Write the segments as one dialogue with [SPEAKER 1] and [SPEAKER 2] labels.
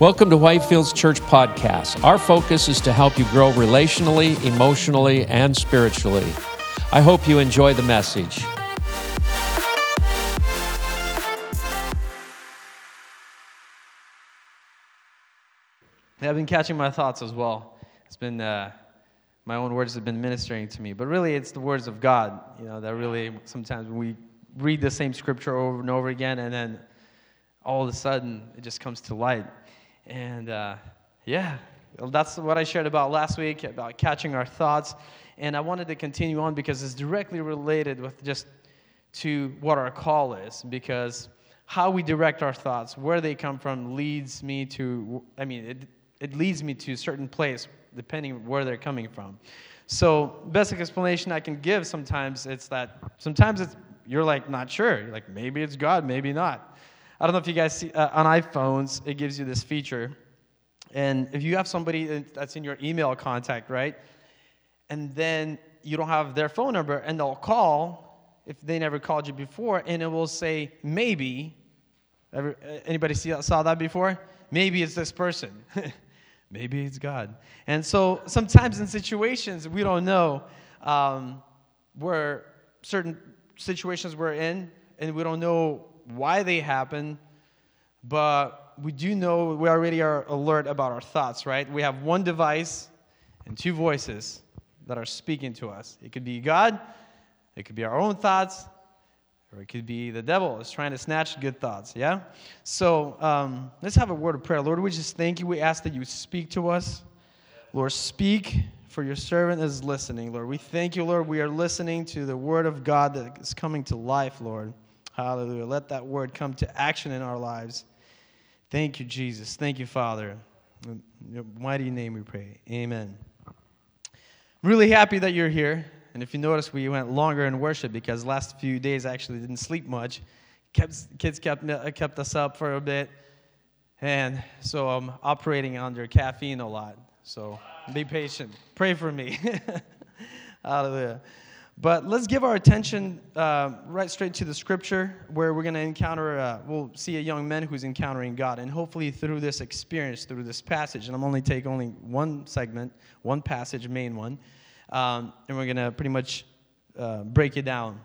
[SPEAKER 1] Welcome to Whitefields Church Podcast. Our focus is to help you grow relationally, emotionally, and spiritually. I hope you enjoy the message.
[SPEAKER 2] I've been catching my thoughts as well. It's been uh, my own words have been ministering to me, but really it's the words of God. You know that really sometimes we read the same scripture over and over again, and then all of a sudden it just comes to light. And uh, yeah, that's what I shared about last week about catching our thoughts, and I wanted to continue on because it's directly related with just to what our call is because how we direct our thoughts, where they come from, leads me to, I mean, it, it leads me to a certain place depending where they're coming from. So, basic explanation I can give sometimes it's that sometimes it's you're like not sure, you're like maybe it's God, maybe not. I don't know if you guys see uh, on iPhones, it gives you this feature, and if you have somebody that's in your email contact, right, and then you don't have their phone number, and they'll call if they never called you before, and it will say maybe. Ever, anybody see, saw that before? Maybe it's this person. maybe it's God. And so sometimes in situations we don't know um, where certain situations we're in, and we don't know why they happen, but we do know we already are alert about our thoughts, right? We have one device and two voices that are speaking to us. It could be God, it could be our own thoughts, or it could be the devil is trying to snatch good thoughts, yeah? So um, let's have a word of prayer. Lord, we just thank you. We ask that you speak to us. Lord, speak, for your servant is listening, Lord. We thank you, Lord. We are listening to the word of God that is coming to life, Lord. Hallelujah. Let that word come to action in our lives. Thank you, Jesus. Thank you, Father. In your mighty name we pray. Amen. Really happy that you're here. And if you notice, we went longer in worship because last few days I actually didn't sleep much. Kept, kids kept, uh, kept us up for a bit. And so I'm operating under caffeine a lot. So be patient. Pray for me. Hallelujah. But let's give our attention uh, right straight to the scripture where we're going to encounter, uh, we'll see a young man who's encountering God. And hopefully through this experience, through this passage, and I'm only take only one segment, one passage, main one, um, and we're going to pretty much uh, break it down.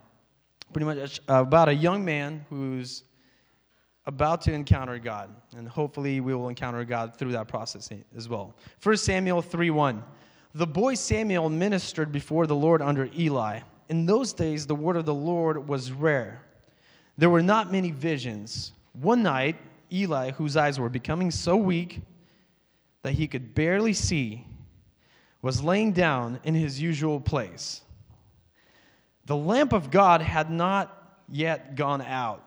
[SPEAKER 2] Pretty much about a young man who's about to encounter God. And hopefully we will encounter God through that process as well. 1 Samuel 3 1. The boy Samuel ministered before the Lord under Eli. In those days, the word of the Lord was rare. There were not many visions. One night, Eli, whose eyes were becoming so weak that he could barely see, was laying down in his usual place. The lamp of God had not yet gone out.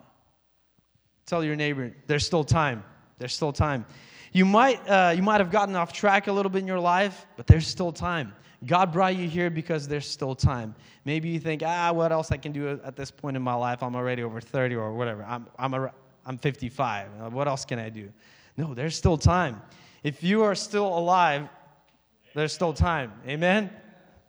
[SPEAKER 2] Tell your neighbor, there's still time. There's still time. You might, uh, you might have gotten off track a little bit in your life, but there's still time. God brought you here because there's still time. Maybe you think, ah, what else I can do at this point in my life? I'm already over 30 or whatever. I'm, I'm, a, I'm 55. Uh, what else can I do? No, there's still time. If you are still alive, there's still time. Amen?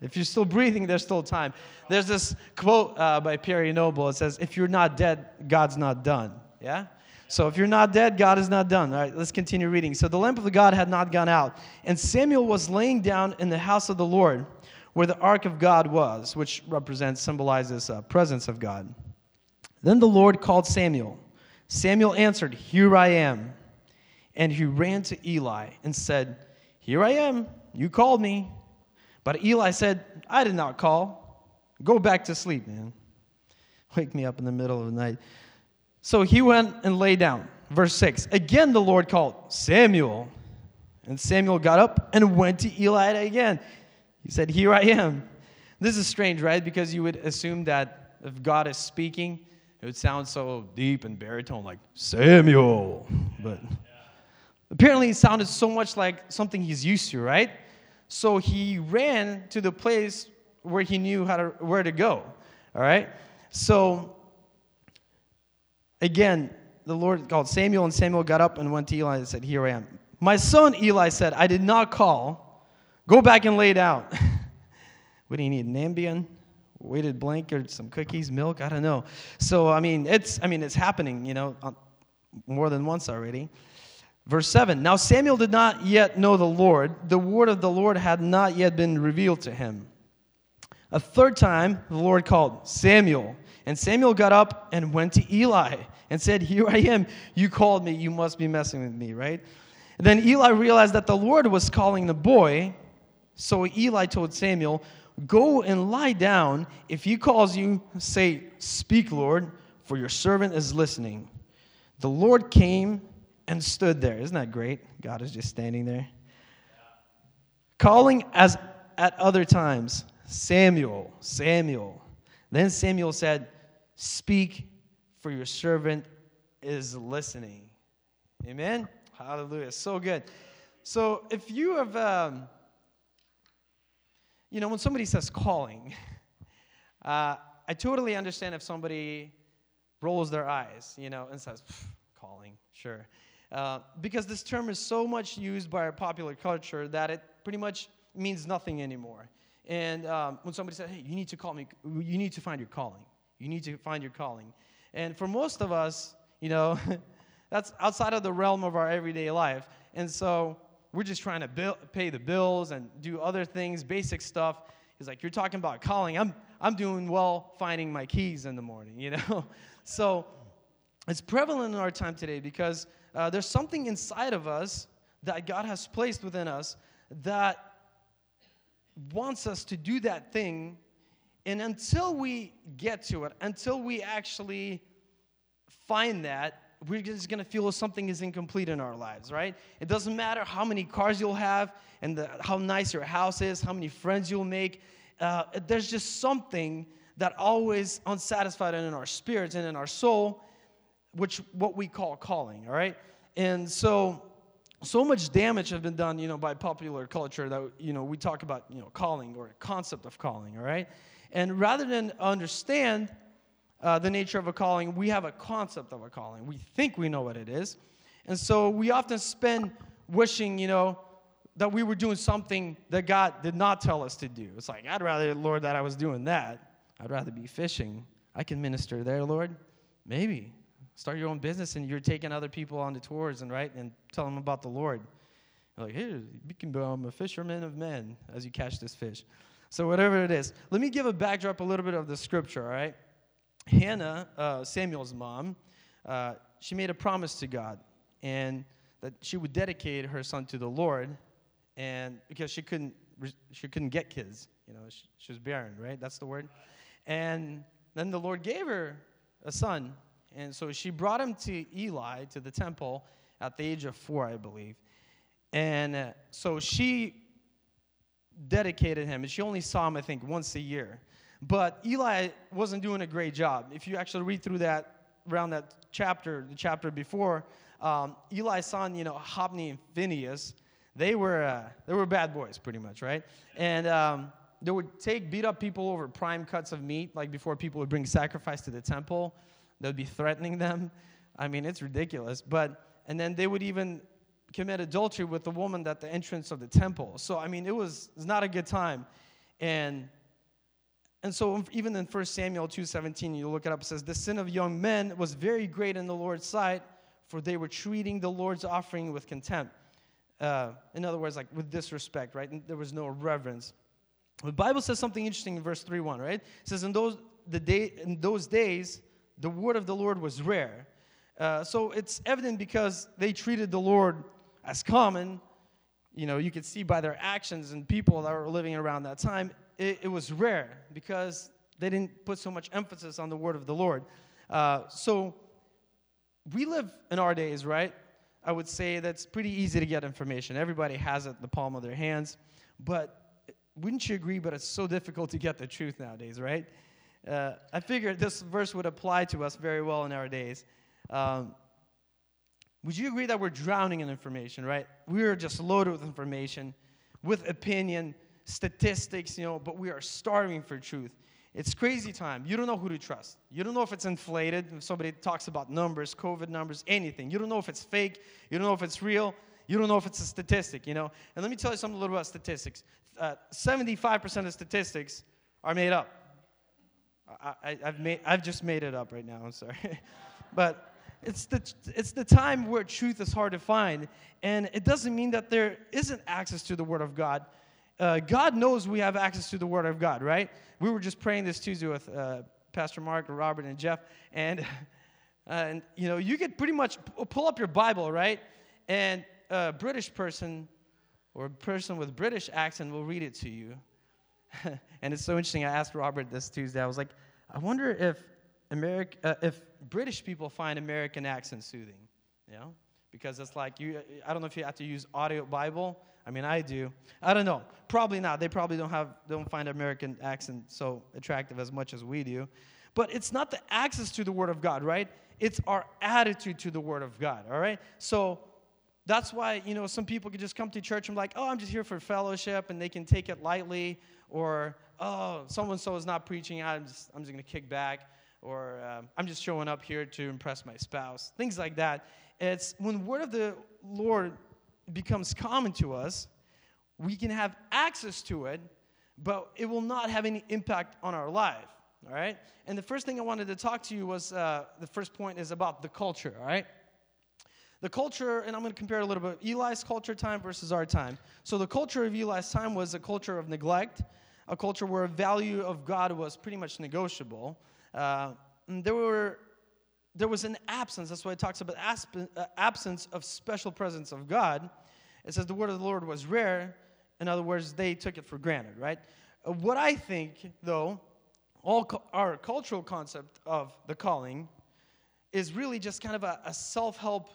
[SPEAKER 2] If you're still breathing, there's still time. There's this quote uh, by Perry Noble. It says, If you're not dead, God's not done. Yeah? So if you're not dead, God is not done. All right, let's continue reading. So the lamp of God had not gone out, and Samuel was laying down in the house of the Lord, where the ark of God was, which represents, symbolizes uh, presence of God. Then the Lord called Samuel. Samuel answered, Here I am. And he ran to Eli and said, Here I am. You called me. But Eli said, I did not call. Go back to sleep, man. Wake me up in the middle of the night. So he went and lay down. Verse 6 Again, the Lord called Samuel. And Samuel got up and went to Eli again. He said, Here I am. This is strange, right? Because you would assume that if God is speaking, it would sound so deep and baritone, like Samuel. But apparently, it sounded so much like something he's used to, right? So he ran to the place where he knew how to, where to go. All right? So Again, the Lord called Samuel, and Samuel got up and went to Eli and said, Here I am. My son, Eli said, I did not call. Go back and lay down. what do you need? An Ambien? Weighted blanket, some cookies, milk? I don't know. So, I mean, it's, I mean, it's happening, you know, more than once already. Verse 7 Now Samuel did not yet know the Lord, the word of the Lord had not yet been revealed to him. A third time, the Lord called Samuel. And Samuel got up and went to Eli and said, Here I am. You called me. You must be messing with me, right? And then Eli realized that the Lord was calling the boy. So Eli told Samuel, Go and lie down. If he calls you, say, Speak, Lord, for your servant is listening. The Lord came and stood there. Isn't that great? God is just standing there. Calling as at other times, Samuel, Samuel. Then Samuel said, Speak, for your servant is listening. Amen? Hallelujah. So good. So if you have, um, you know, when somebody says calling, uh, I totally understand if somebody rolls their eyes, you know, and says, calling, sure. Uh, because this term is so much used by our popular culture that it pretty much means nothing anymore. And um, when somebody says, hey, you need to call me, you need to find your calling. You need to find your calling. And for most of us, you know, that's outside of the realm of our everyday life. And so we're just trying to bill, pay the bills and do other things, basic stuff. He's like, you're talking about calling. I'm, I'm doing well finding my keys in the morning, you know? so it's prevalent in our time today because uh, there's something inside of us that God has placed within us that wants us to do that thing. And until we get to it, until we actually find that, we're just going to feel something is incomplete in our lives, right? It doesn't matter how many cars you'll have and the, how nice your house is, how many friends you'll make. Uh, there's just something that always unsatisfied in our spirits and in our soul which what we call calling, all right? And so so much damage has been done, you know, by popular culture that you know we talk about, you know, calling or a concept of calling, all right? And rather than understand uh, the nature of a calling, we have a concept of a calling. We think we know what it is, and so we often spend wishing, you know, that we were doing something that God did not tell us to do. It's like I'd rather, Lord, that I was doing that. I'd rather be fishing. I can minister there, Lord. Maybe Start your own business and you're taking other people on the tours and right and tell them about the Lord. You're like, hey, you can become a fisherman of men as you catch this fish. So whatever it is. Let me give a backdrop a little bit of the scripture, all right? Hannah, uh, Samuel's mom, uh, she made a promise to God and that she would dedicate her son to the Lord and because she couldn't she couldn't get kids, you know, she, she was barren, right? That's the word. And then the Lord gave her a son and so she brought him to Eli, to the temple, at the age of four, I believe. And uh, so she dedicated him, and she only saw him, I think, once a year. But Eli wasn't doing a great job. If you actually read through that, around that chapter, the chapter before, um, Eli's son, you know, Hophni and Phinehas, they were, uh, they were bad boys, pretty much, right? And um, they would take, beat up people over prime cuts of meat, like before people would bring sacrifice to the temple. They would be threatening them. I mean, it's ridiculous. But, and then they would even commit adultery with the woman at the entrance of the temple. So, I mean, it was, it was not a good time. And, and so even in 1 Samuel 2.17, you look it up, it says, The sin of young men was very great in the Lord's sight, for they were treating the Lord's offering with contempt. Uh, in other words, like with disrespect, right? And there was no reverence. The Bible says something interesting in verse 3 1, right? It says, in those, the day, in those days, the word of the Lord was rare. Uh, so it's evident because they treated the Lord as common. You know, you could see by their actions and people that were living around that time, it, it was rare because they didn't put so much emphasis on the word of the Lord. Uh, so we live in our days, right? I would say that's pretty easy to get information. Everybody has it in the palm of their hands. But wouldn't you agree? But it's so difficult to get the truth nowadays, right? Uh, I figured this verse would apply to us very well in our days. Um, would you agree that we're drowning in information, right? We are just loaded with information, with opinion, statistics, you know, but we are starving for truth. It's crazy time. You don't know who to trust. You don't know if it's inflated, if somebody talks about numbers, COVID numbers, anything. You don't know if it's fake. You don't know if it's real. You don't know if it's a statistic, you know. And let me tell you something a little about statistics. Uh, 75% of statistics are made up. I, have made, I've just made it up right now. I'm sorry. but it's the, it's the time where truth is hard to find. And it doesn't mean that there isn't access to the Word of God. Uh, God knows we have access to the Word of God, right? We were just praying this Tuesday with uh, Pastor Mark, Robert, and Jeff. And, and, you know, you could pretty much pull up your Bible, right? And a British person or a person with British accent will read it to you. and it's so interesting. I asked Robert this Tuesday. I was like, I wonder if America, uh, if British people find American accent soothing, you know? Because it's like you, I don't know if you have to use audio Bible. I mean, I do. I don't know. Probably not. They probably don't have, don't find American accent so attractive as much as we do. But it's not the access to the Word of God, right? It's our attitude to the Word of God, all right? So that's why, you know, some people can just come to church and be like, oh, I'm just here for fellowship, and they can take it lightly, or, oh, someone so is not preaching, I'm just, I'm just going to kick back or um, I'm just showing up here to impress my spouse, things like that. It's when word of the Lord becomes common to us, we can have access to it, but it will not have any impact on our life. All right? And the first thing I wanted to talk to you was uh, the first point is about the culture. All right? The culture, and I'm going to compare a little bit Eli's culture time versus our time. So, the culture of Eli's time was a culture of neglect, a culture where value of God was pretty much negotiable. Uh, there were there was an absence. That's why it talks about uh, absence of special presence of God. It says the word of the Lord was rare. In other words, they took it for granted, right? Uh, what I think, though, all our cultural concept of the calling is really just kind of a, a self-help,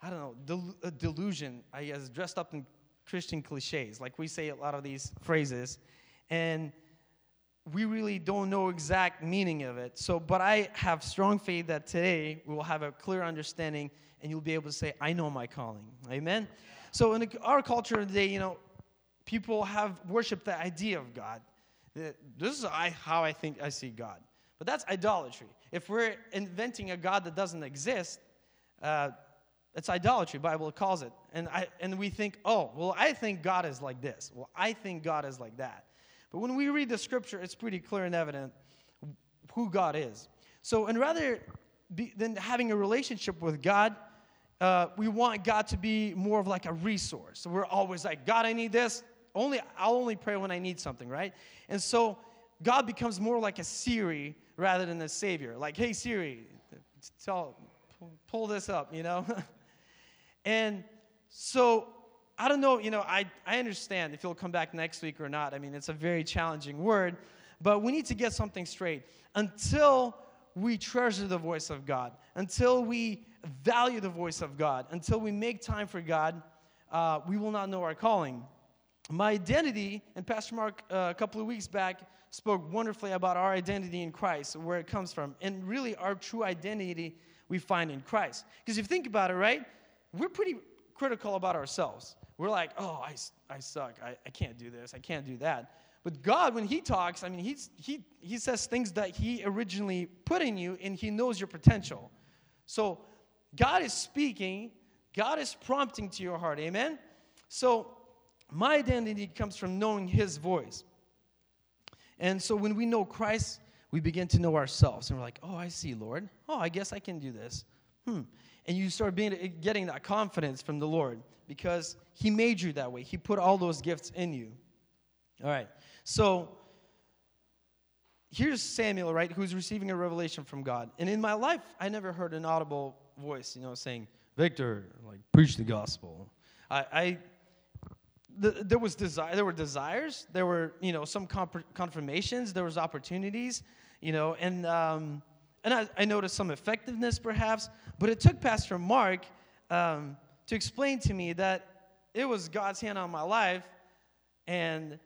[SPEAKER 2] I don't know, del- a delusion, I guess, dressed up in Christian cliches. Like we say a lot of these phrases, and we really don't know exact meaning of it. So, but I have strong faith that today we will have a clear understanding and you'll be able to say, I know my calling. Amen? So in our culture today, you know, people have worshiped the idea of God. This is how I think I see God. But that's idolatry. If we're inventing a God that doesn't exist, uh, it's idolatry, Bible calls it. And, I, and we think, oh, well, I think God is like this. Well, I think God is like that. But when we read the scripture, it's pretty clear and evident who God is. So, and rather be, than having a relationship with God, uh, we want God to be more of like a resource. So we're always like, God, I need this. Only I'll only pray when I need something, right? And so God becomes more like a Siri rather than a savior. Like, hey Siri, tell, pull this up, you know. and so I don't know, you know, I, I understand if you'll come back next week or not. I mean, it's a very challenging word, but we need to get something straight. Until we treasure the voice of God, until we value the voice of God, until we make time for God, uh, we will not know our calling. My identity, and Pastor Mark uh, a couple of weeks back spoke wonderfully about our identity in Christ, where it comes from, and really our true identity we find in Christ. Because if you think about it, right, we're pretty critical about ourselves. We're like, oh, I, I suck. I, I can't do this. I can't do that. But God, when He talks, I mean, he's, he, he says things that He originally put in you, and He knows your potential. So God is speaking, God is prompting to your heart. Amen? So my identity comes from knowing His voice. And so when we know Christ, we begin to know ourselves. And we're like, oh, I see, Lord. Oh, I guess I can do this. Hmm. And you start being, getting that confidence from the Lord because He made you that way. He put all those gifts in you. All right. So here's Samuel, right, who's receiving a revelation from God. And in my life, I never heard an audible voice, you know, saying, Victor, like, preach the gospel. I, I the, there was desire, there were desires, there were, you know, some confirmations, there was opportunities, you know, and, um, and I, I noticed some effectiveness perhaps, but it took Pastor Mark um, to explain to me that it was God's hand on my life. And,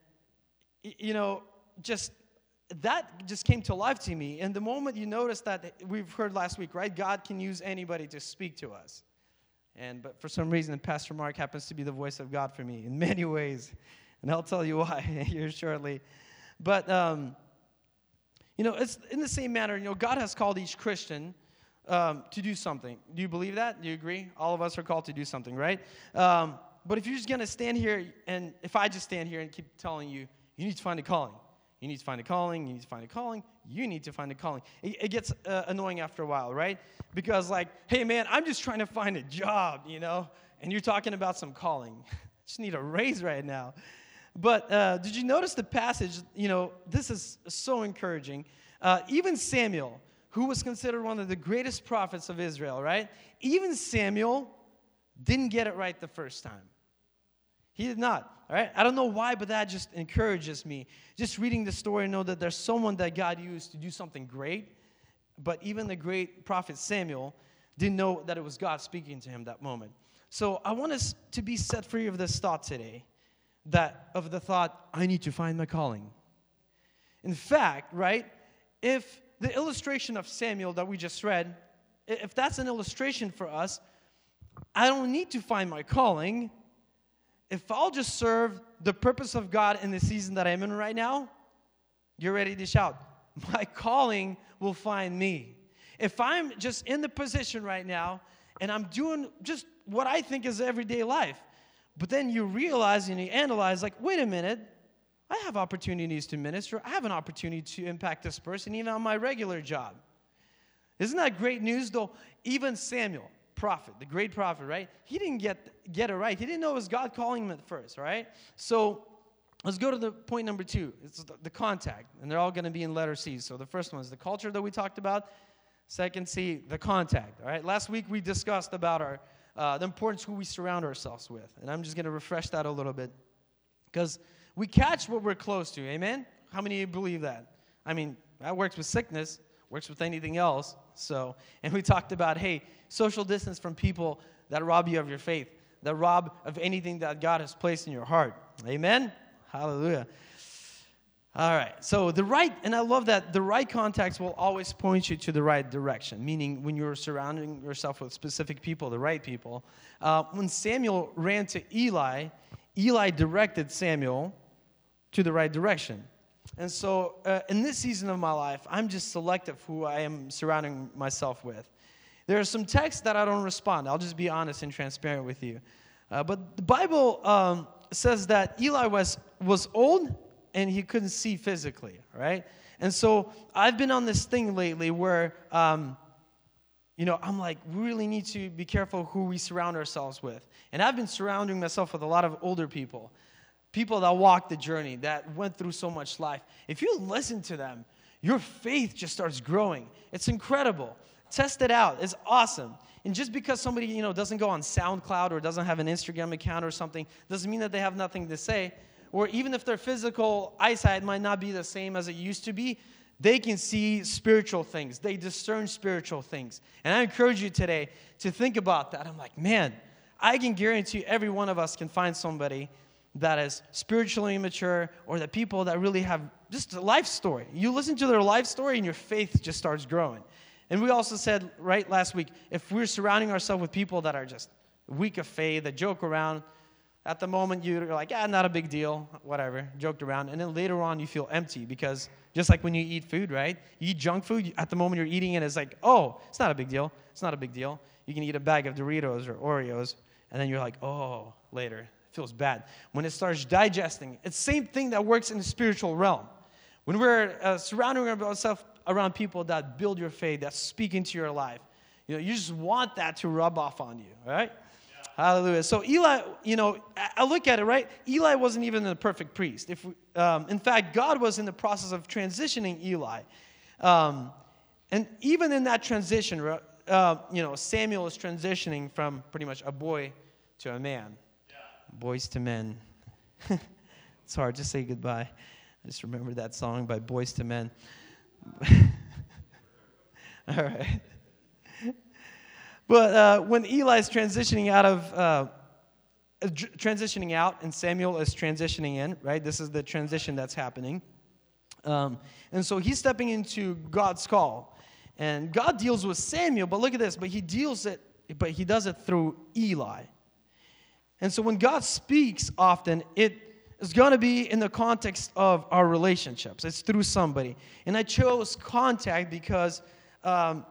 [SPEAKER 2] you know, just that just came to life to me. And the moment you notice that, we've heard last week, right? God can use anybody to speak to us. And, but for some reason, Pastor Mark happens to be the voice of God for me in many ways. And I'll tell you why here shortly. But, um, you know, it's in the same manner, you know, God has called each Christian um, to do something. Do you believe that? Do you agree? All of us are called to do something, right? Um, but if you're just going to stand here, and if I just stand here and keep telling you, you need to find a calling, You need to find a calling. You need to find a calling. You need to find a calling. It, it gets uh, annoying after a while, right? Because, like, hey, man, I'm just trying to find a job, you know? And you're talking about some calling. just need a raise right now. But uh, did you notice the passage? You know, this is so encouraging. Uh, even Samuel, who was considered one of the greatest prophets of Israel, right? Even Samuel didn't get it right the first time. He did not. All right? I don't know why, but that just encourages me. Just reading the story, I know that there's someone that God used to do something great. But even the great prophet Samuel didn't know that it was God speaking to him that moment. So I want us to be set free of this thought today that of the thought, I need to find my calling. In fact, right, if the illustration of Samuel that we just read, if that's an illustration for us, I don't need to find my calling. If I'll just serve the purpose of God in the season that I'm in right now, you're ready to shout. My calling will find me. If I'm just in the position right now and I'm doing just what I think is everyday life, but then you realize and you analyze, like, wait a minute, I have opportunities to minister. I have an opportunity to impact this person even on my regular job. Isn't that great news, though? Even Samuel, prophet, the great prophet, right? He didn't get, get it right. He didn't know it was God calling him at first, right? So let's go to the point number two. It's the, the contact, and they're all going to be in letter C. So the first one is the culture that we talked about. Second C, the contact, all right? Last week we discussed about our uh, the importance who we surround ourselves with. And I'm just going to refresh that a little bit. Because we catch what we're close to. Amen? How many of you believe that? I mean, that works with sickness, works with anything else. So, and we talked about, hey, social distance from people that rob you of your faith, that rob of anything that God has placed in your heart. Amen? Hallelujah. All right. So the right, and I love that the right context will always point you to the right direction, meaning when you're surrounding yourself with specific people, the right people. Uh, when Samuel ran to Eli, Eli directed Samuel to the right direction. And so uh, in this season of my life, I'm just selective who I am surrounding myself with. There are some texts that I don't respond. I'll just be honest and transparent with you. Uh, but the Bible um, says that Eli was, was old and he couldn't see physically, right? And so I've been on this thing lately where, um, you know, I'm like, we really need to be careful who we surround ourselves with. And I've been surrounding myself with a lot of older people, people that walked the journey, that went through so much life. If you listen to them, your faith just starts growing. It's incredible. Test it out. It's awesome. And just because somebody, you know, doesn't go on SoundCloud or doesn't have an Instagram account or something, doesn't mean that they have nothing to say or even if their physical eyesight might not be the same as it used to be, they can see spiritual things. They discern spiritual things. And I encourage you today to think about that. I'm like, man, I can guarantee every one of us can find somebody that is spiritually immature or the people that really have just a life story. You listen to their life story and your faith just starts growing. And we also said, right, last week, if we're surrounding ourselves with people that are just weak of faith, that joke around, at the moment, you're like, yeah, not a big deal, whatever, joked around. And then later on, you feel empty because just like when you eat food, right? You eat junk food, at the moment you're eating it, it's like, oh, it's not a big deal. It's not a big deal. You can eat a bag of Doritos or Oreos, and then you're like, oh, later. It feels bad. When it starts digesting, it's the same thing that works in the spiritual realm. When we're uh, surrounding ourselves around people that build your faith, that speak into your life, you know, you just want that to rub off on you, right? Hallelujah. So Eli, you know, I look at it, right? Eli wasn't even a perfect priest. If we, um, in fact, God was in the process of transitioning Eli. Um, and even in that transition, uh, you know, Samuel is transitioning from pretty much a boy to a man. Yeah. Boys to men. it's hard to say goodbye. I just remember that song by Boyz II Men. All right. But uh, when Eli is transitioning out of uh, transitioning out and Samuel is transitioning in, right? This is the transition that's happening. Um, and so he's stepping into God's call. And God deals with Samuel, but look at this, but he deals it, but he does it through Eli. And so when God speaks often, it is going to be in the context of our relationships. It's through somebody. And I chose contact because um,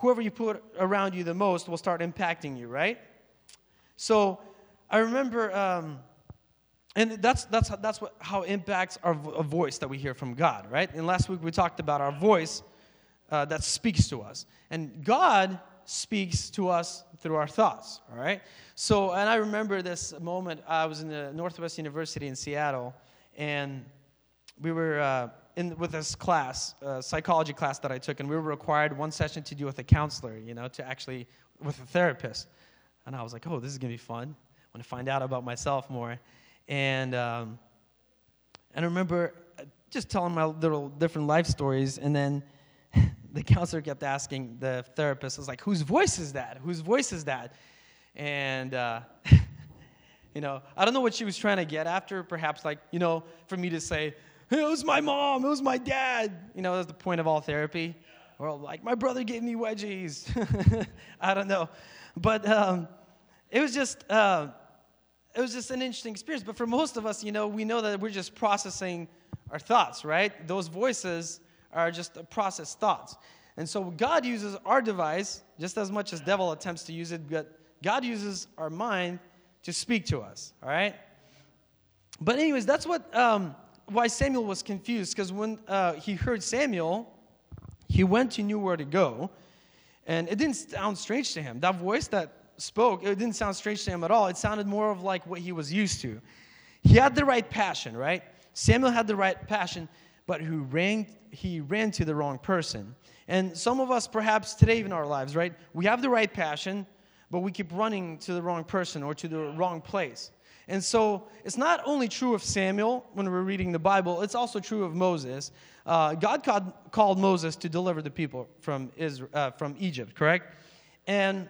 [SPEAKER 2] whoever you put around you the most will start impacting you, right? So I remember um, and that's, that's, that's what, how impacts our vo- voice that we hear from God, right? And last week we talked about our voice uh, that speaks to us. And God speaks to us through our thoughts, all right? So, and I remember this moment, I was in the Northwest University in Seattle, and we were uh, in with this class, uh, psychology class that I took, and we were required one session to do with a counselor, you know, to actually, with a therapist. And I was like, oh, this is gonna be fun. I want to find out about myself more. And, um, and I remember uh, just telling my little different life stories, and then the counselor kept asking the therapist, I was like, whose voice is that? Whose voice is that? And, uh, you know, I don't know what she was trying to get after, perhaps like, you know, for me to say, it was my mom, it was my dad. You know, that's the point of all therapy. Or like, my brother gave me wedgies. I don't know. But um, it was just, uh, it was just an interesting experience. But for most of us, you know, we know that we're just processing our thoughts, right? Those voices are just processed thoughts. And so God uses our device just as much as devil attempts to use it, but God uses our mind to speak to us, all right? But anyways, that's what um, why Samuel was confused because when uh, he heard Samuel, he went, he knew where to go, and it didn't sound strange to him. That voice that spoke, it didn't sound strange to him at all. It sounded more of like what he was used to. He had the right passion, right? Samuel had the right passion, but who ran, he ran to the wrong person. And some of us, perhaps today in our lives, right? We have the right passion, but we keep running to the wrong person or to the wrong place. And so it's not only true of Samuel when we're reading the Bible, it's also true of Moses. Uh, God called, called, Moses to deliver the people from, Israel, uh, from Egypt, correct? And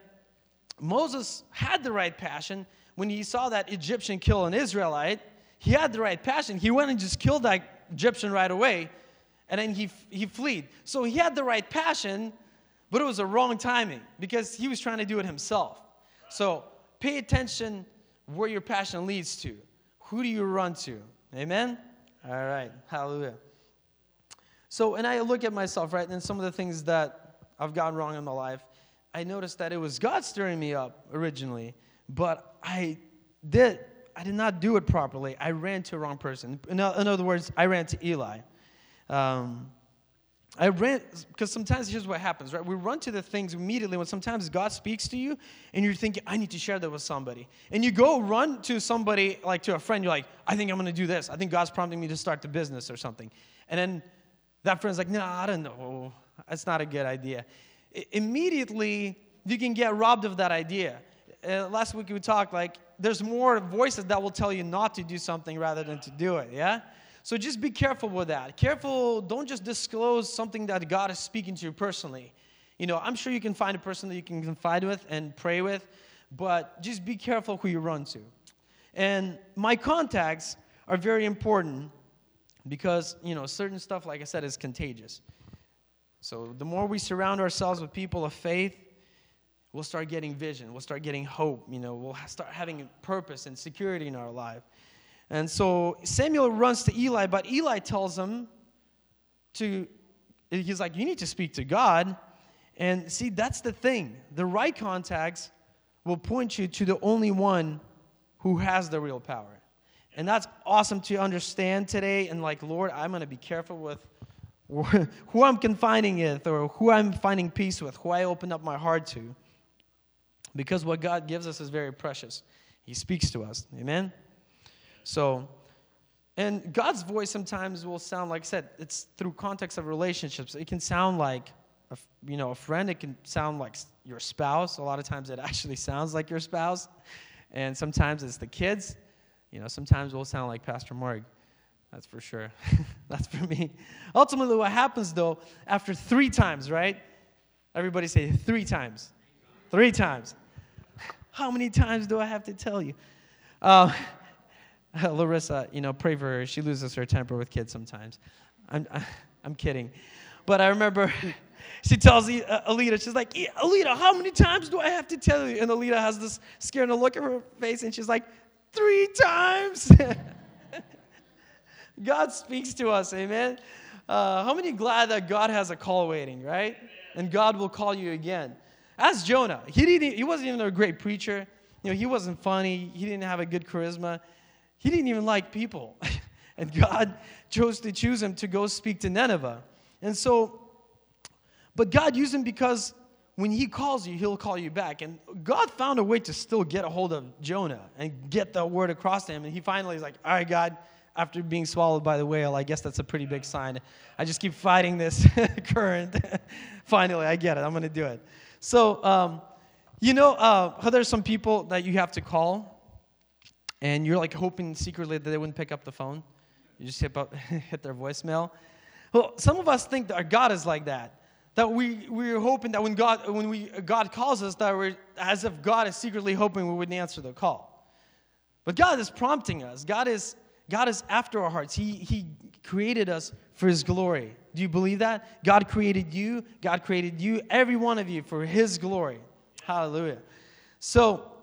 [SPEAKER 2] Moses had the right passion when he saw that Egyptian kill an Israelite. He had the right passion. He went and just killed that Egyptian right away, and then he, he fled. So he had the right passion, but it was a wrong timing because he was trying to do it himself. So pay attention where your passion leads to. Who do you run to? Amen? All right. Hallelujah. So, and I look at myself, right, and some of the things that I've gotten wrong in my life, I noticed that it was God stirring me up originally, but I did I did not do it properly. I ran to a wrong person. In, other words, I ran to Eli. Um, I ran because sometimes here's what happens, right? We run to the things immediately when sometimes God speaks to you and you're thinking, I need to share that with somebody. And you go run to somebody, like to a friend, you're like, I think I'm gonna do this. I think God's prompting me to start the business or something. And then that friend's like, No, I don't know. That's not a good idea. I- immediately, you can get robbed of that idea. Uh, last week we talked like there's more voices that will tell you not to do something rather than to do it, yeah? So just be careful with that. Careful, don't just disclose something that God is speaking to you personally. You know, I'm sure you can find a person that you can confide with and pray with, but just be careful who you run to. And my contacts are very important because, you know, certain stuff, like I said, is contagious. So the more we surround ourselves with people of faith, we'll start getting vision, we'll start getting hope, you know, we'll start having purpose and security in our life. And so Samuel runs to Eli, but Eli tells him to, he's like, you need to speak to God. And see, that's the thing. The right contacts will point you to the only one who has the real power. And that's awesome to understand today. And like, Lord, I'm going to be careful with who I'm confiding with or who I'm finding peace with, who I open up my heart to. Because what God gives us is very precious. He speaks to us. Amen? So, and God's voice sometimes will sound like I said, it's through context of relationships. It can sound like, a, you know, a friend. It can sound like your spouse. A lot of times it actually sounds like your spouse. And sometimes it's the kids. You know, sometimes we'll sound like Pastor Mark. That's for sure. That's for me. Ultimately, what happens though, after three times, right? Everybody say three times. Three times. How many times do I have to tell you? Uh, Larissa, you know, pray for her. She loses her temper with kids sometimes. I'm, I'm kidding. But I remember she tells uh, Alita, she's like, Alita, how many times do I have to tell you? And Alita has this scared look at her face, and she's like, three times. God speaks to us, amen. Uh, how many glad that God has a call waiting, right? And God will call you again. Ask Jonah. He, didn't, he wasn't even a great preacher. You know, he wasn't funny. He didn't have a good charisma. He didn't even like people. and God chose to choose him to go speak to Nineveh. And so, but God used him because when he calls you, he'll call you back. And God found a way to still get a hold of Jonah and get the word across to him. And he finally is like, All right, God, after being swallowed by the whale, I guess that's a pretty big sign. I just keep fighting this current. finally, I get it. I'm going to do it. So, um, you know, uh, how there's some people that you have to call, and you're like hoping secretly that they wouldn't pick up the phone? You just hit, up, hit their voicemail. Well, some of us think that our God is like that that we, we're hoping that when God, when we, God calls us, that we're as if God is secretly hoping we wouldn't answer the call. But God is prompting us. God is, God is after our hearts. He, he created us for His glory. Do you believe that? God created you. God created you, every one of you, for His glory. Hallelujah. So,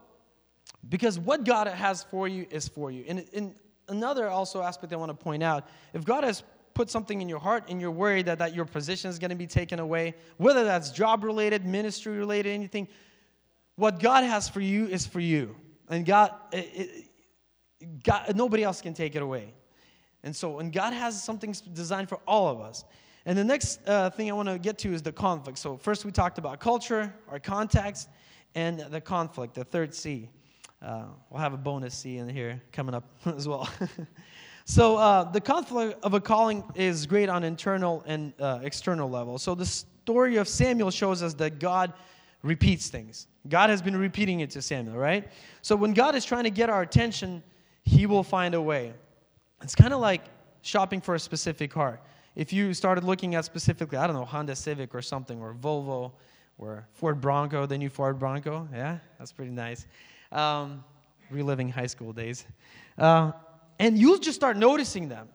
[SPEAKER 2] because what God has for you is for you. And, and another also aspect I want to point out if God has put something in your heart and you're worried that, that your position is going to be taken away, whether that's job related, ministry related, anything, what God has for you is for you. And God, it, God, nobody else can take it away. And so, and God has something designed for all of us. And the next uh, thing I want to get to is the conflict. So, first we talked about culture, our context, and the conflict, the third C. Uh, we'll have a bonus C in here coming up as well. So uh, the conflict of a calling is great on internal and uh, external level. So the story of Samuel shows us that God repeats things. God has been repeating it to Samuel, right? So when God is trying to get our attention, He will find a way. It's kind of like shopping for a specific car. If you started looking at specifically, I don't know, Honda Civic or something, or Volvo, or Ford Bronco, the new Ford Bronco, yeah, that's pretty nice. Um, reliving high school days. Uh, and you'll just start noticing them.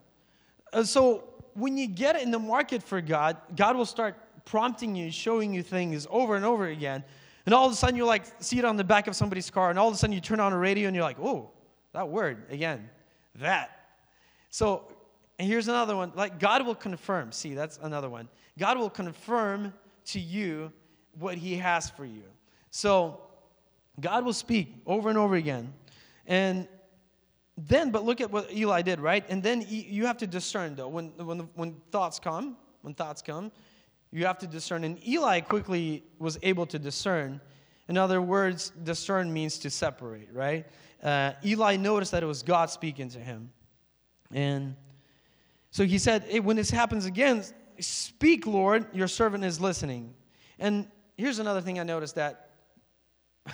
[SPEAKER 2] Uh, so when you get in the market for God, God will start prompting you, showing you things over and over again. And all of a sudden, you're like, see it on the back of somebody's car, and all of a sudden, you turn on a radio and you're like, oh, that word again, that. So, and here's another one like, God will confirm. See, that's another one. God will confirm to you what He has for you. So, God will speak over and over again. And then, but look at what Eli did, right? And then you have to discern, though, when, when, when thoughts come, when thoughts come, you have to discern. And Eli quickly was able to discern. In other words, discern means to separate, right? Uh, Eli noticed that it was God speaking to him. And so he said, hey, when this happens again, speak, Lord, your servant is listening. And here's another thing I noticed that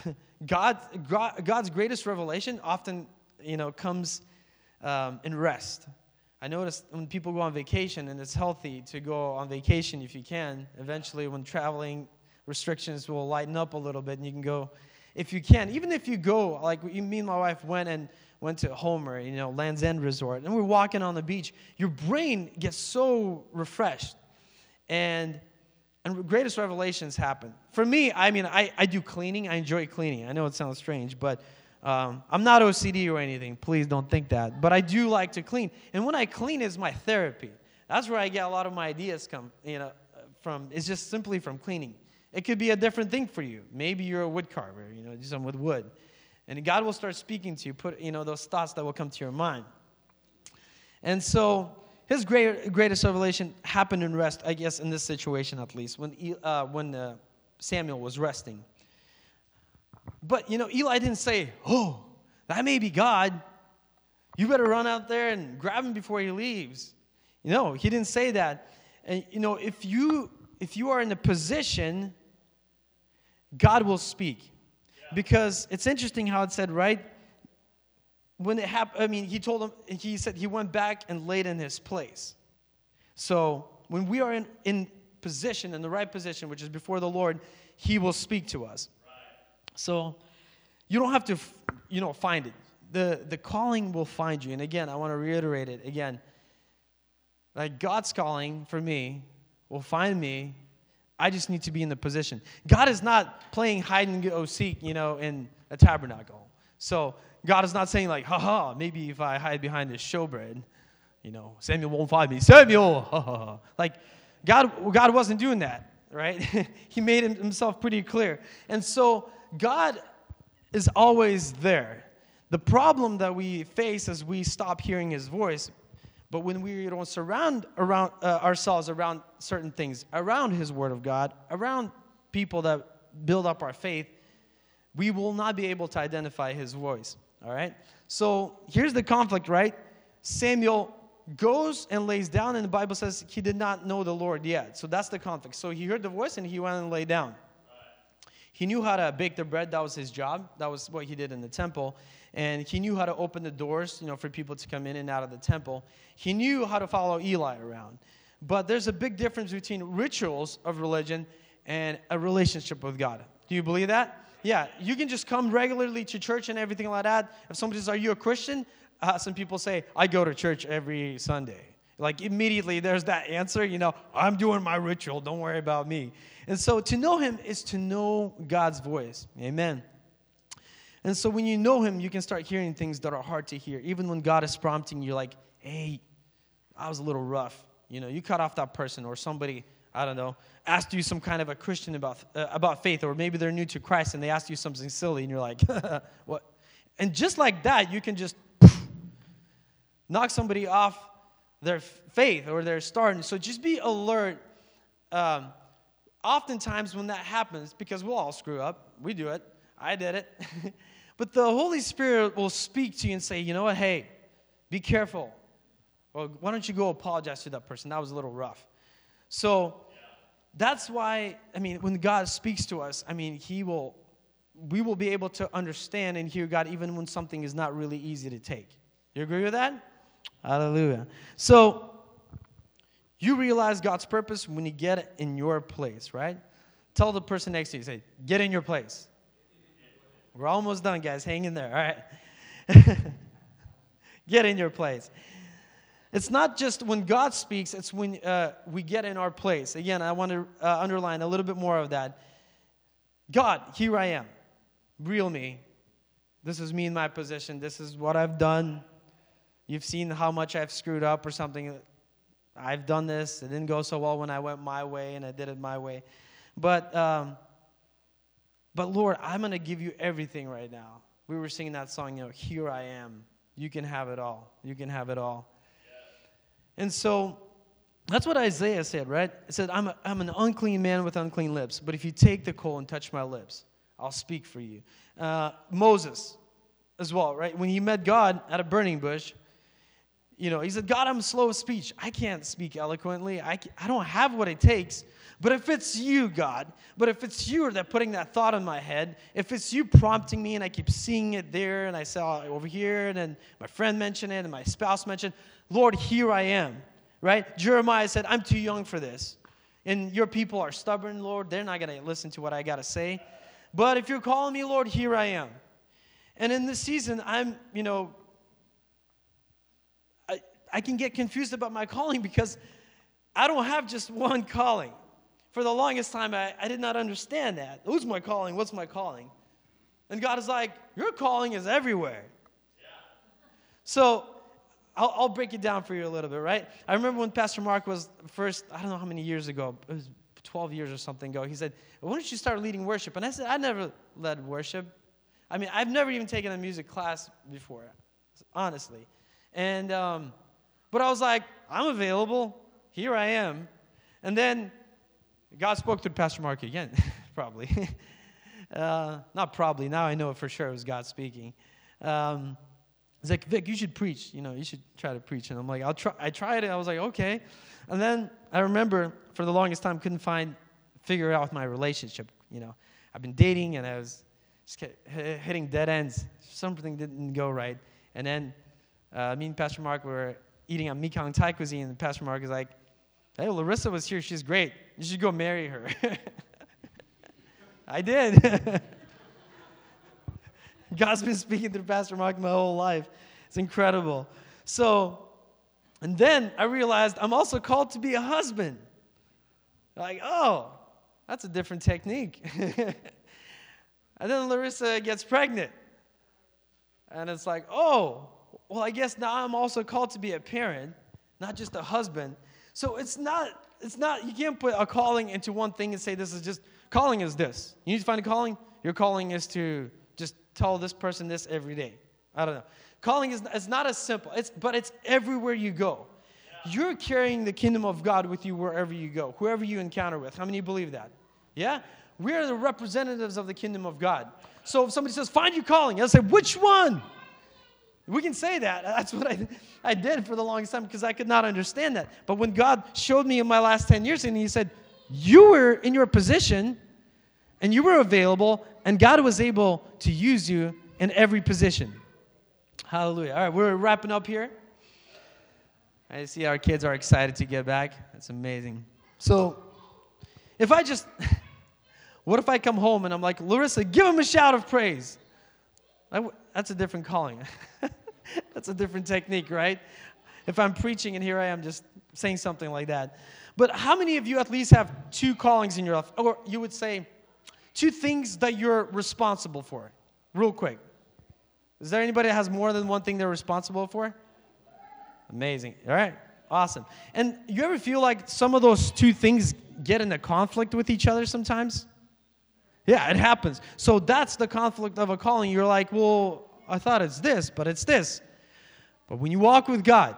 [SPEAKER 2] God, God God's greatest revelation often you know, comes um, in rest. I notice when people go on vacation, and it's healthy to go on vacation if you can. Eventually, when traveling restrictions will lighten up a little bit, and you can go if you can. Even if you go, like me and my wife went and went to Homer, you know, Land's End Resort, and we're walking on the beach. Your brain gets so refreshed, and and greatest revelations happen. For me, I mean, I, I do cleaning. I enjoy cleaning. I know it sounds strange, but um, I'm not OCD or anything. Please don't think that. But I do like to clean. And when I clean is my therapy. That's where I get a lot of my ideas come, you know, from. It's just simply from cleaning. It could be a different thing for you. Maybe you're a wood carver, you know, do something with wood. And God will start speaking to you, put, you know, those thoughts that will come to your mind. And so his great, greatest revelation happened in rest, I guess, in this situation at least, when, uh, when uh, Samuel was resting. But, you know, Eli didn't say, Oh, that may be God. You better run out there and grab him before he leaves. You know, he didn't say that. And, you know, if you if you are in a position, God will speak. Yeah. Because it's interesting how it said, right? When it happened, I mean, he told him, he said he went back and laid in his place. So when we are in, in position, in the right position, which is before the Lord, he will speak to us. So you don't have to, you know, find it. The, the calling will find you. And again, I want to reiterate it again. Like God's calling for me will find me. I just need to be in the position. God is not playing hide and go seek, you know, in a tabernacle. So God is not saying like, haha, maybe if I hide behind this showbread, you know, Samuel won't find me. Samuel, ha ha ha. Like God, God wasn't doing that, right? he made himself pretty clear. And so God is always there. The problem that we face is we stop hearing his voice, but when we don't surround around uh, ourselves around certain things, around his word of God, around people that build up our faith, we will not be able to identify his voice. All right? So here's the conflict, right? Samuel goes and lays down, and the Bible says he did not know the Lord yet. So that's the conflict. So he heard the voice and he went and lay down. He knew how to bake the bread. That was his job. That was what he did in the temple. And he knew how to open the doors, you know, for people to come in and out of the temple. He knew how to follow Eli around. But there's a big difference between rituals of religion and a relationship with God. Do you believe that? Yeah, you can just come regularly to church and everything like that. If somebody says, Are you a Christian? Uh, some people say, I go to church every Sunday. Like immediately there's that answer, you know, I'm doing my ritual, don't worry about me. And so to know Him is to know God's voice. Amen. And so when you know Him, you can start hearing things that are hard to hear. Even when God is prompting you, like, hey, I was a little rough. You know, you cut off that person or somebody I don't know, asked you some kind of a Christian about, uh, about faith, or maybe they're new to Christ and they asked you something silly and you're like, what? And just like that, you can just knock somebody off their faith or their start. And so just be alert. Um, oftentimes, when that happens, because we'll all screw up, we do it, I did it. but the Holy Spirit will speak to you and say, you know what, hey, be careful. Well, why don't you go apologize to that person? That was a little rough. So that's why, I mean, when God speaks to us, I mean, He will, we will be able to understand and hear God even when something is not really easy to take. You agree with that? Hallelujah. So, you realize God's purpose when you get in your place, right? Tell the person next to you, say, get in your place. We're almost done, guys. Hang in there, all right? get in your place. It's not just when God speaks, it's when uh, we get in our place. Again, I want to uh, underline a little bit more of that. God, here I am, real me. This is me in my position. This is what I've done. You've seen how much I've screwed up or something. I've done this. It didn't go so well when I went my way and I did it my way. But, um, but Lord, I'm going to give you everything right now. We were singing that song, you know, Here I Am. You can have it all. You can have it all. And so that's what Isaiah said, right? It said, I'm, a, I'm an unclean man with unclean lips, but if you take the coal and touch my lips, I'll speak for you. Uh, Moses as well, right? When he met God at a burning bush, you know, he said, God, I'm slow of speech. I can't speak eloquently. I, I don't have what it takes. But if it's you, God, but if it's you that putting that thought in my head, if it's you prompting me and I keep seeing it there and I saw it over here and then my friend mentioned it and my spouse mentioned, Lord, here I am, right? Jeremiah said, I'm too young for this. And your people are stubborn, Lord. They're not going to listen to what I got to say. But if you're calling me, Lord, here I am. And in this season, I'm, you know, I, I can get confused about my calling because I don't have just one calling. For the longest time, I, I did not understand that. Who's my calling? What's my calling? And God is like, Your calling is everywhere. Yeah. So I'll, I'll, break it down for you a little bit, right? I remember when Pastor Mark was first, I don't know how many years ago, it was 12 years or something ago, he said, Why don't you start leading worship? And I said, I never led worship. I mean, I've never even taken a music class before, honestly. And, um, but I was like, I'm available. Here I am. And then God spoke to Pastor Mark again, probably. uh, not probably, now I know for sure it was God speaking. Um, He's like, Vic, you should preach. You know, you should try to preach. And I'm like, I'll try. I tried it. I was like, okay. And then I remember for the longest time couldn't find, figure out my relationship. You know, I've been dating and I was just hitting dead ends. Something didn't go right. And then uh, me and Pastor Mark were eating at Mekong Thai cuisine, and Pastor Mark is like, hey, Larissa was here. She's great. You should go marry her. I did. God's been speaking through Pastor Mark my whole life. It's incredible. So, and then I realized I'm also called to be a husband. Like, oh, that's a different technique. and then Larissa gets pregnant. And it's like, oh, well, I guess now I'm also called to be a parent, not just a husband. So it's not, it's not, you can't put a calling into one thing and say this is just, calling is this. You need to find a calling. Your calling is to tell this person this every day. I don't know. Calling is, is not as simple, it's, but it's everywhere you go. You're carrying the kingdom of God with you wherever you go, whoever you encounter with. How many believe that? Yeah? We are the representatives of the kingdom of God. So if somebody says, find your calling, I'll say, which one? We can say that. That's what I, I did for the longest time because I could not understand that. But when God showed me in my last 10 years, and He said, You were in your position and you were available, and God was able to use you in every position. Hallelujah. All right, we're wrapping up here. I see our kids are excited to get back. That's amazing. So, if I just, what if I come home and I'm like, Larissa, give him a shout of praise? That's a different calling. That's a different technique, right? If I'm preaching and here I am just saying something like that. But how many of you at least have two callings in your life? Or you would say, two things that you're responsible for? Real quick. Is there anybody that has more than one thing they're responsible for? Amazing. All right. Awesome. And you ever feel like some of those two things get into conflict with each other sometimes? Yeah, it happens. So that's the conflict of a calling. You're like, well, I thought it's this, but it's this. But when you walk with God,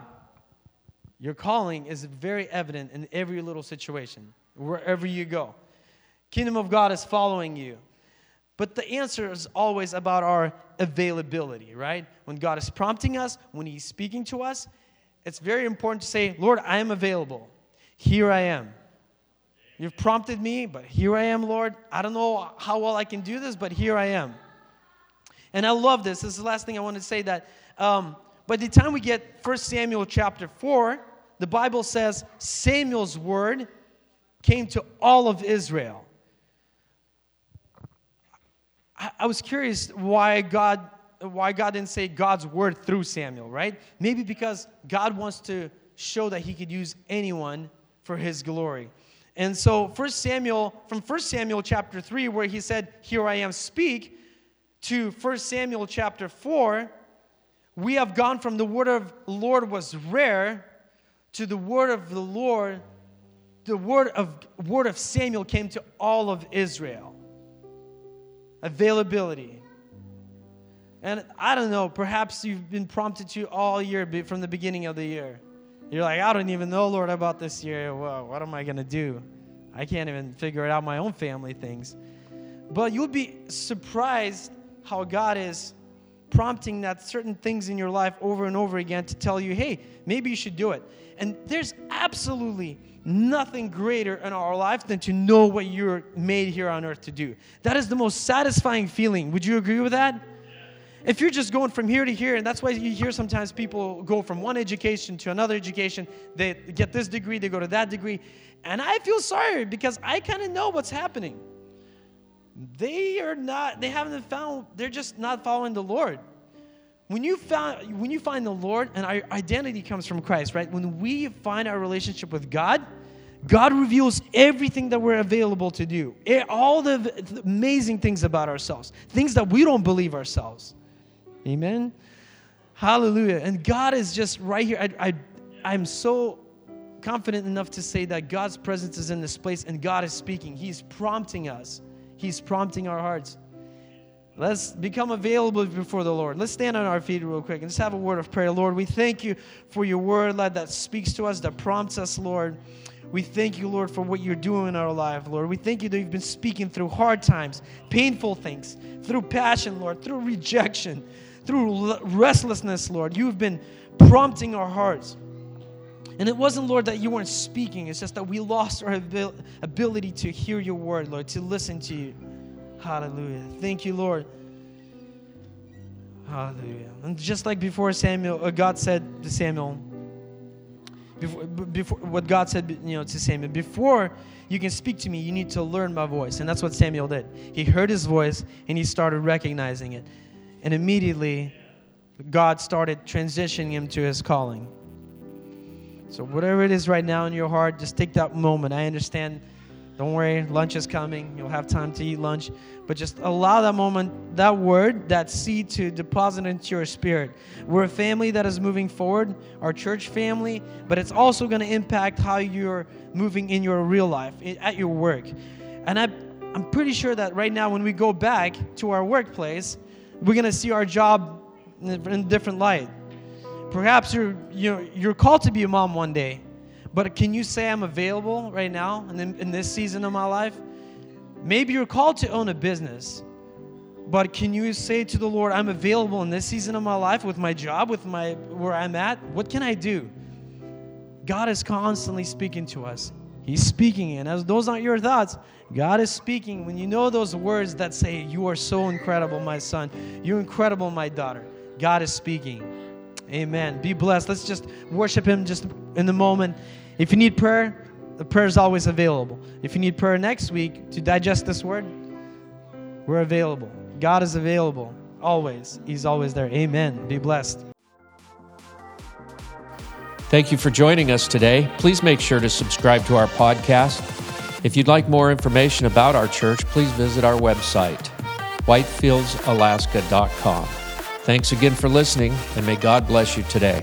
[SPEAKER 2] your calling is very evident in every little situation, wherever you go. Kingdom of God is following you. But the answer is always about our availability, right? When God is prompting us, when He's speaking to us, it's very important to say, Lord, I am available. Here I am. You've prompted me, but here I am, Lord. I don't know how well I can do this, but here I am. And I love this. This is the last thing I want to say that um, by the time we get 1 Samuel chapter 4, the Bible says Samuel's word came to all of Israel. I, I was curious why God why God didn't say God's word through Samuel, right? Maybe because God wants to show that he could use anyone for his glory. And so First Samuel, from First Samuel chapter 3, where he said, Here I am, speak, to First Samuel chapter 4, we have gone from the word of the Lord was rare to the word of the Lord, the word of word of Samuel came to all of Israel. Availability. And I don't know, perhaps you've been prompted to all year from the beginning of the year. You're like, I don't even know, Lord, about this year. Well, what am I going to do? I can't even figure it out my own family things. But you'll be surprised how God is prompting that certain things in your life over and over again to tell you, hey, maybe you should do it. And there's absolutely nothing greater in our life than to know what you're made here on earth to do. That is the most satisfying feeling. Would you agree with that? If you're just going from here to here, and that's why you hear sometimes people go from one education to another education, they get this degree, they go to that degree. And I feel sorry because I kind of know what's happening. They are not, they haven't found, they're just not following the Lord. When you, found, when you find the Lord, and our identity comes from Christ, right? When we find our relationship with God, God reveals everything that we're available to do, all the amazing things about ourselves, things that we don't believe ourselves. Amen. Hallelujah. And God is just right here. I, I, I'm so confident enough to say that God's presence is in this place and God is speaking. He's prompting us, He's prompting our hearts. Let's become available before the Lord. Let's stand on our feet real quick and just have a word of prayer. Lord, we thank you for your word, Lord, that speaks to us, that prompts us, Lord. We thank you, Lord, for what you're doing in our life, Lord. We thank you that you've been speaking through hard times, painful things, through passion, Lord, through rejection, through restlessness, Lord. You've been prompting our hearts. And it wasn't, Lord, that you weren't speaking. It's just that we lost our ability to hear your word, Lord, to listen to you. Hallelujah. Thank you, Lord. Hallelujah. And just like before Samuel, uh, God said to Samuel, before, before what God said, you know, to Samuel, before you can speak to me, you need to learn my voice. And that's what Samuel did. He heard his voice and he started recognizing it. And immediately, God started transitioning him to his calling. So, whatever it is right now in your heart, just take that moment. I understand. Don't worry, lunch is coming. You'll have time to eat lunch. But just allow that moment, that word, that seed to deposit into your spirit. We're a family that is moving forward, our church family, but it's also going to impact how you're moving in your real life, at your work. And I, I'm pretty sure that right now, when we go back to our workplace, we're going to see our job in a different light. Perhaps you're, you're, you're called to be a mom one day, but can you say, I'm available right now and in, in this season of my life? Maybe you're called to own a business, but can you say to the Lord, I'm available in this season of my life with my job, with my where I'm at? What can I do? God is constantly speaking to us. He's speaking, and as those aren't your thoughts, God is speaking. When you know those words that say, You are so incredible, my son, you're incredible, my daughter, God is speaking. Amen. Be blessed. Let's just worship Him just in the moment. If you need prayer, the prayer is always available. If you need prayer next week to digest this word, we're available. God is available always. He's always there. Amen. Be blessed.
[SPEAKER 1] Thank you for joining us today. Please make sure to subscribe to our podcast. If you'd like more information about our church, please visit our website, whitefieldsalaska.com. Thanks again for listening, and may God bless you today.